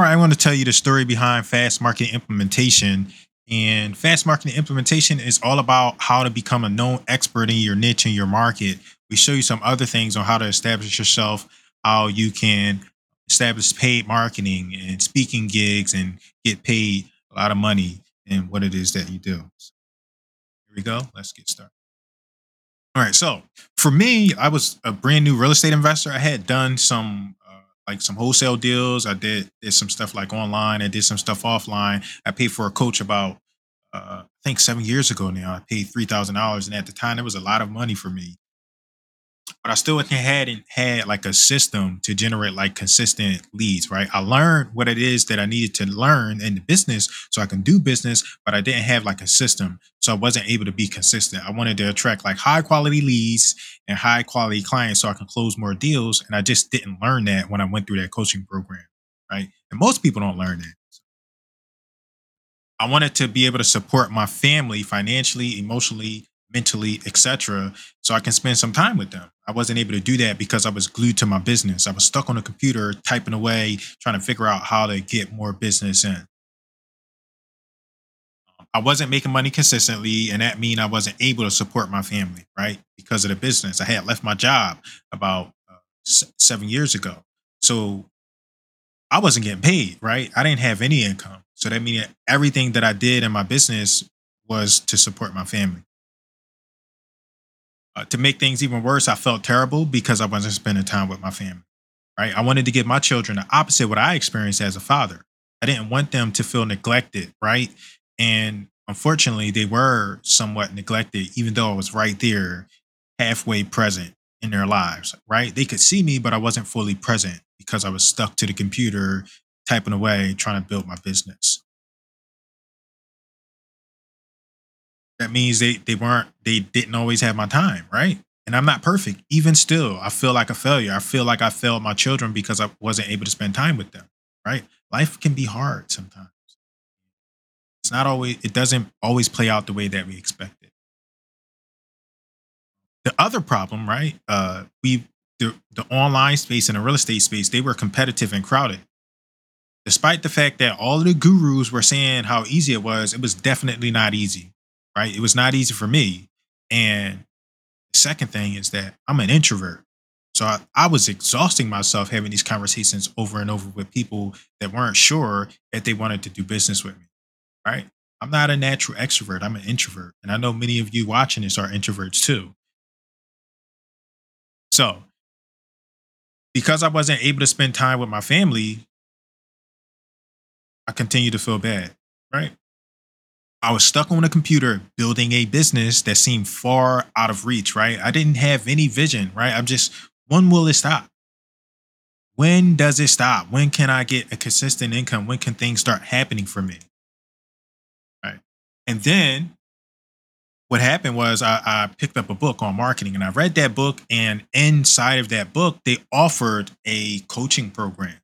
All right, I want to tell you the story behind fast market implementation. And fast marketing implementation is all about how to become a known expert in your niche and your market. We show you some other things on how to establish yourself, how you can establish paid marketing and speaking gigs and get paid a lot of money and what it is that you do. Here we go. Let's get started. All right. So for me, I was a brand new real estate investor. I had done some like some wholesale deals. I did did some stuff like online. I did some stuff offline. I paid for a coach about uh, I think seven years ago now. I paid three thousand dollars, and at the time, it was a lot of money for me but I still hadn't had like a system to generate like consistent leads, right? I learned what it is that I needed to learn in the business so I can do business, but I didn't have like a system. So I wasn't able to be consistent. I wanted to attract like high quality leads and high quality clients so I can close more deals. And I just didn't learn that when I went through that coaching program, right? And most people don't learn that. I wanted to be able to support my family financially, emotionally, mentally, etc., so I can spend some time with them. I wasn't able to do that because I was glued to my business. I was stuck on the computer typing away, trying to figure out how to get more business in. I wasn't making money consistently, and that mean I wasn't able to support my family, right? Because of the business. I had left my job about uh, s- seven years ago. So I wasn't getting paid, right? I didn't have any income. So that means everything that I did in my business was to support my family. Uh, to make things even worse, I felt terrible because I wasn't spending time with my family. Right? I wanted to give my children the opposite what I experienced as a father. I didn't want them to feel neglected, right? And unfortunately, they were somewhat neglected, even though I was right there, halfway present in their lives, right? They could see me, but I wasn't fully present because I was stuck to the computer, typing away, trying to build my business. That means they they weren't they didn't always have my time, right? And I'm not perfect. Even still, I feel like a failure. I feel like I failed my children because I wasn't able to spend time with them, right? Life can be hard sometimes. It's not always it doesn't always play out the way that we expect it. The other problem, right? Uh we the, the online space and the real estate space, they were competitive and crowded. Despite the fact that all of the gurus were saying how easy it was, it was definitely not easy right? It was not easy for me. And the second thing is that I'm an introvert. So I, I, was exhausting myself having these conversations over and over with people that weren't sure that they wanted to do business with me, right? I'm not a natural extrovert. I'm an introvert. And I know many of you watching this are introverts too. So, because I wasn't able to spend time with my family, I continue to feel bad, right? I was stuck on a computer building a business that seemed far out of reach, right? I didn't have any vision, right? I'm just, when will it stop? When does it stop? When can I get a consistent income? When can things start happening for me? Right. And then what happened was I, I picked up a book on marketing and I read that book. And inside of that book, they offered a coaching program.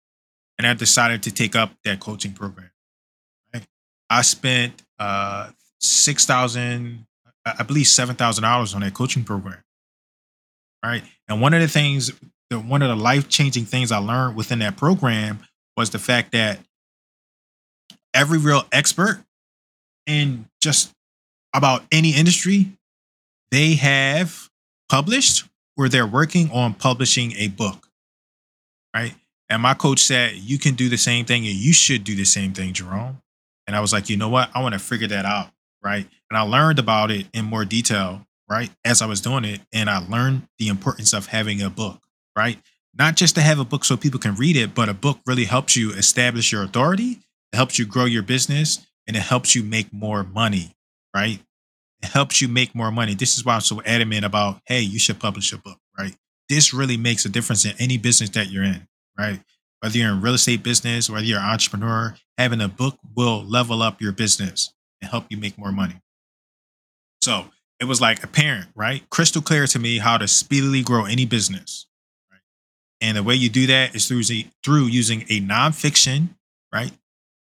And I decided to take up that coaching program. I spent uh, six thousand, I believe seven thousand dollars on that coaching program. Right, and one of the things, the, one of the life changing things I learned within that program was the fact that every real expert in just about any industry, they have published or they're working on publishing a book. Right. And my coach said, you can do the same thing and you should do the same thing, Jerome. And I was like, you know what? I want to figure that out. Right. And I learned about it in more detail, right, as I was doing it. And I learned the importance of having a book, right? Not just to have a book so people can read it, but a book really helps you establish your authority, it helps you grow your business, and it helps you make more money, right? It helps you make more money. This is why I'm so adamant about, hey, you should publish a book, right? This really makes a difference in any business that you're in, right? Whether you're in real estate business, whether you're an entrepreneur, having a book will level up your business and help you make more money. So it was like apparent, right? Crystal clear to me how to speedily grow any business. Right? And the way you do that is through, through using a nonfiction, right?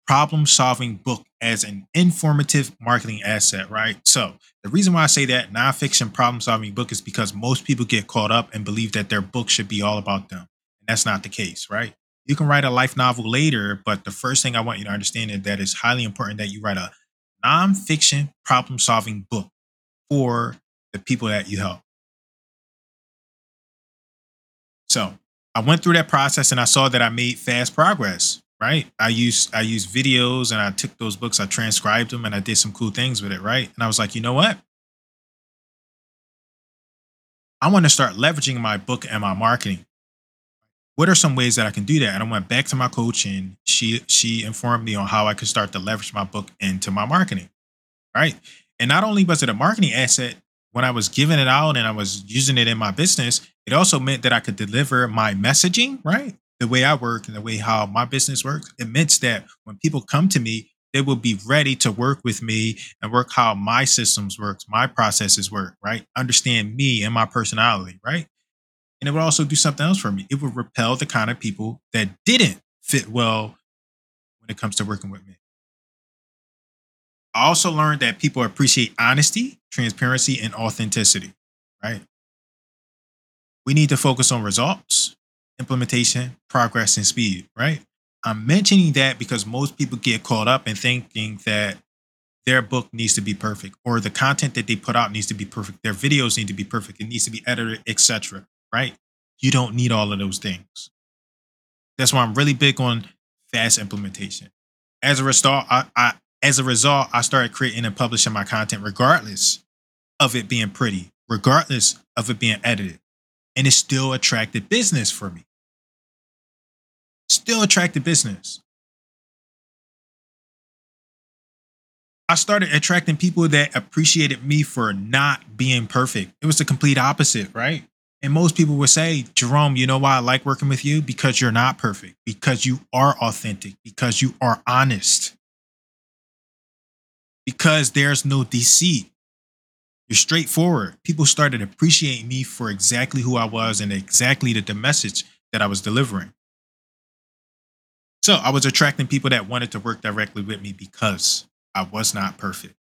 Problem solving book as an informative marketing asset, right? So the reason why I say that nonfiction problem solving book is because most people get caught up and believe that their book should be all about them. And that's not the case, right? You can write a life novel later, but the first thing I want you to understand is that it's highly important that you write a nonfiction problem solving book for the people that you help. So I went through that process and I saw that I made fast progress. Right. I used I used videos and I took those books, I transcribed them and I did some cool things with it. Right. And I was like, you know what? I want to start leveraging my book and my marketing. What are some ways that I can do that? And I went back to my coach and she she informed me on how I could start to leverage my book into my marketing. Right. And not only was it a marketing asset, when I was giving it out and I was using it in my business, it also meant that I could deliver my messaging, right? The way I work and the way how my business works. It meant that when people come to me, they will be ready to work with me and work how my systems work, my processes work, right? Understand me and my personality, right? And it would also do something else for me. It would repel the kind of people that didn't fit well when it comes to working with me. I also learned that people appreciate honesty, transparency, and authenticity, right? We need to focus on results, implementation, progress, and speed, right? I'm mentioning that because most people get caught up in thinking that their book needs to be perfect or the content that they put out needs to be perfect. Their videos need to be perfect. It needs to be edited, etc. Right? You don't need all of those things. That's why I'm really big on fast implementation. As a result, I, I as a result, I started creating and publishing my content regardless of it being pretty, regardless of it being edited and it still attracted business for me. Still attracted business. I started attracting people that appreciated me for not being perfect. It was the complete opposite, right? And most people would say, Jerome, you know why I like working with you? Because you're not perfect, because you are authentic, because you are honest, because there's no deceit. You're straightforward. People started appreciating me for exactly who I was and exactly the, the message that I was delivering. So I was attracting people that wanted to work directly with me because I was not perfect.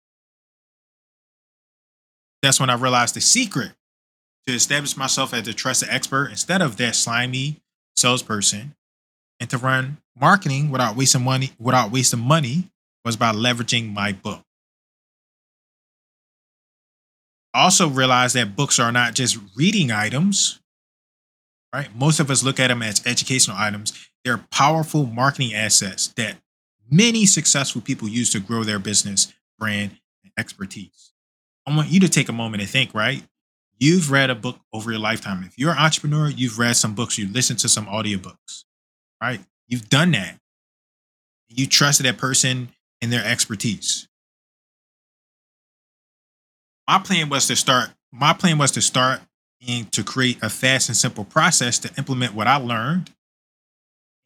That's when I realized the secret to establish myself as a trusted expert instead of that slimy salesperson and to run marketing without wasting money without wasting money was by leveraging my book. also realize that books are not just reading items, right? Most of us look at them as educational items. They're powerful marketing assets that many successful people use to grow their business, brand, and expertise. I want you to take a moment and think, right? You've read a book over your lifetime. If you're an entrepreneur, you've read some books, you listened to some audiobooks, right? You've done that. You trusted that person and their expertise my plan was to start my plan was to start and to create a fast and simple process to implement what I learned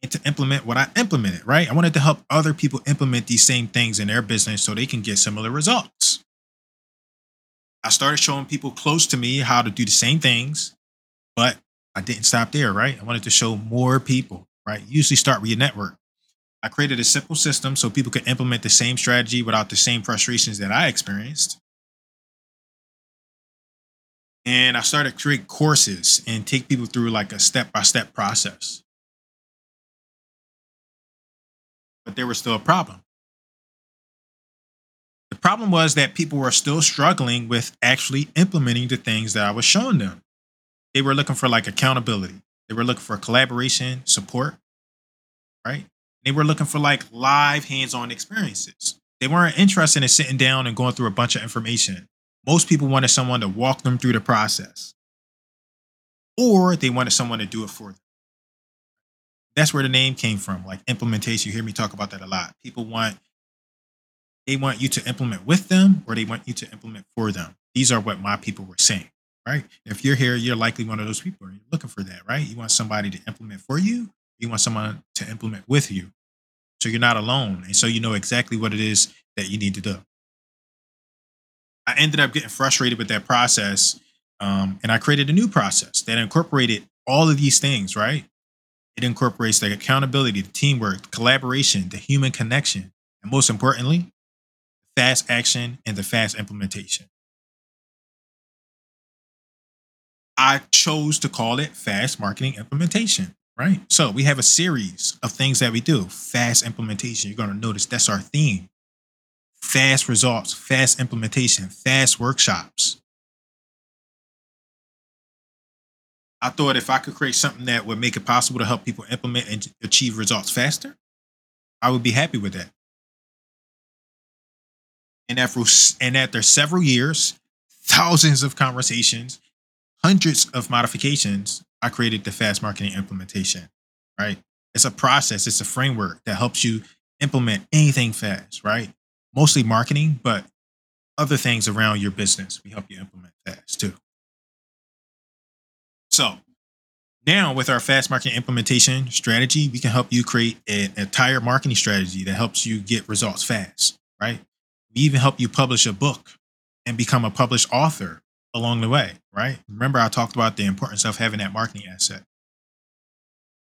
and to implement what I implemented, right? I wanted to help other people implement these same things in their business so they can get similar results. I started showing people close to me how to do the same things, but I didn't stop there, right? I wanted to show more people, right? Usually start with your network. I created a simple system so people could implement the same strategy without the same frustrations that I experienced and I started to create courses and take people through like a step by step process. But there was still a problem. The problem was that people were still struggling with actually implementing the things that I was showing them. They were looking for like accountability, they were looking for collaboration, support, right? They were looking for like live hands on experiences. They weren't interested in sitting down and going through a bunch of information most people wanted someone to walk them through the process, or they wanted someone to do it for them. That's where the name came from, like implementation. You hear me talk about that a lot. People want they want you to implement with them, or they want you to implement for them. These are what my people were saying, right? If you're here, you're likely one of those people. You're looking for that, right? You want somebody to implement for you. You want someone to implement with you, so you're not alone, and so you know exactly what it is that you need to do. I ended up getting frustrated with that process. Um, and I created a new process that incorporated all of these things, right? It incorporates the accountability, the teamwork, the collaboration, the human connection, and most importantly, fast action and the fast implementation. I chose to call it fast marketing implementation right? So we have a series of things that we do. Fast implementation. You're going to notice that's our theme. Fast results, fast implementation, fast workshops. I thought if I could create something that would make it possible to help people implement and achieve results faster, I would be happy with that. And after, and after several years, thousands of conversations, hundreds of modifications, I created the fast marketing implementation, right? It's a process, it's a framework that helps you implement anything fast, right? Mostly marketing, but other things around your business, we help you implement fast too. So now with our fast marketing implementation strategy, we can help you create an entire marketing strategy that helps you get results fast, right? We even help you publish a book and become a published author along the way, right? Remember, I talked about the importance of having that marketing asset.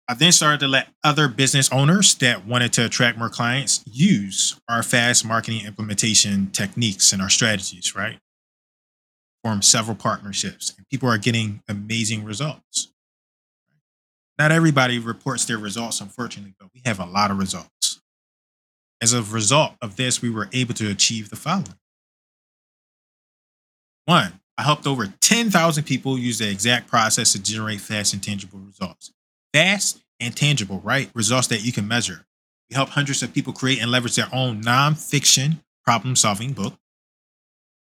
I then started to let other business owners that wanted to attract more clients use our fast marketing implementation techniques and our strategies, right? Form several partnerships, and people are getting amazing results. Not everybody reports their results, unfortunately, but we have a lot of results. As a result of this, we were able to achieve the following. One, I helped over 10,000 people use the exact process to generate fast and tangible results. Fast and tangible, right? Results that you can measure. We help hundreds of people create and leverage their own nonfiction problem solving book.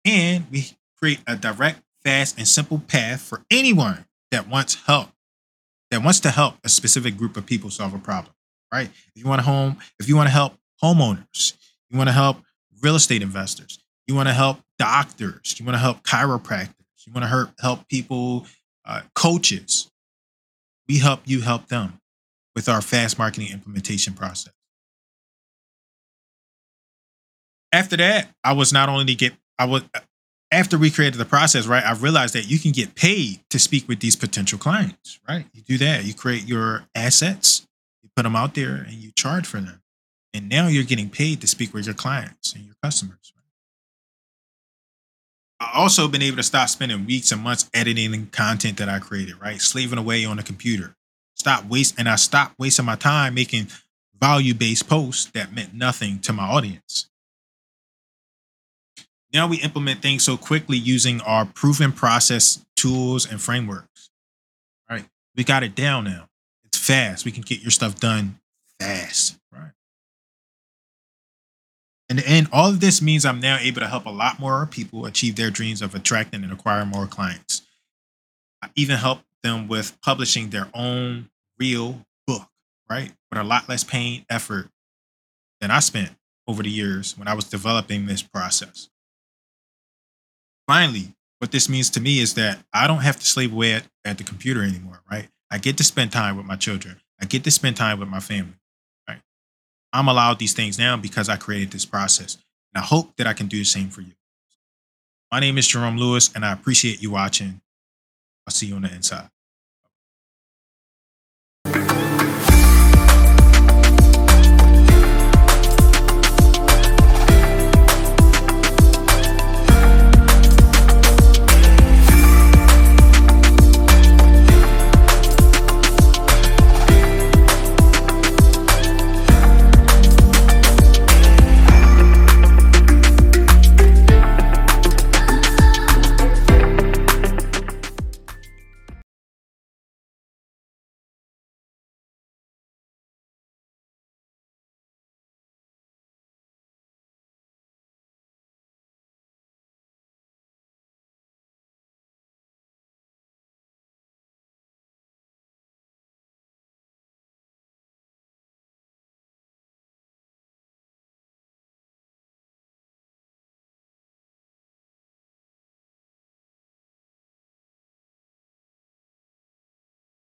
And we create a direct, fast, and simple path for anyone that wants help, that wants to help a specific group of people solve a problem, right? If you want to home, if you want to help homeowners, you want to help real estate investors, you want to help doctors, you want to help chiropractors, you want to help, help people, uh, coaches. We help you help them with our fast marketing implementation process. After that, I was not only to get, I was, after we created the process, right, I realized that you can get paid to speak with these potential clients, right? You do that, you create your assets, you put them out there, and you charge for them. And now you're getting paid to speak with your clients and your customers. I also been able to stop spending weeks and months editing content that I created, right? Slaving away on the computer. Stop waste and I stopped wasting my time making value-based posts that meant nothing to my audience. Now we implement things so quickly using our proven process tools and frameworks. Right? We got it down now. It's fast. We can get your stuff done fast. End, all of this means I'm now able to help a lot more people achieve their dreams of attracting and acquiring more clients. I even help them with publishing their own real book, right? With a lot less pain, effort than I spent over the years when I was developing this process. Finally, what this means to me is that I don't have to slave away at, at the computer anymore, right? I get to spend time with my children. I get to spend time with my family. I'm allowed these things now because I created this process. And I hope that I can do the same for you. My name is Jerome Lewis, and I appreciate you watching. I'll see you on the inside.